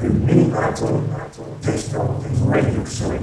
Mini Battle, Pistol, Radio Show.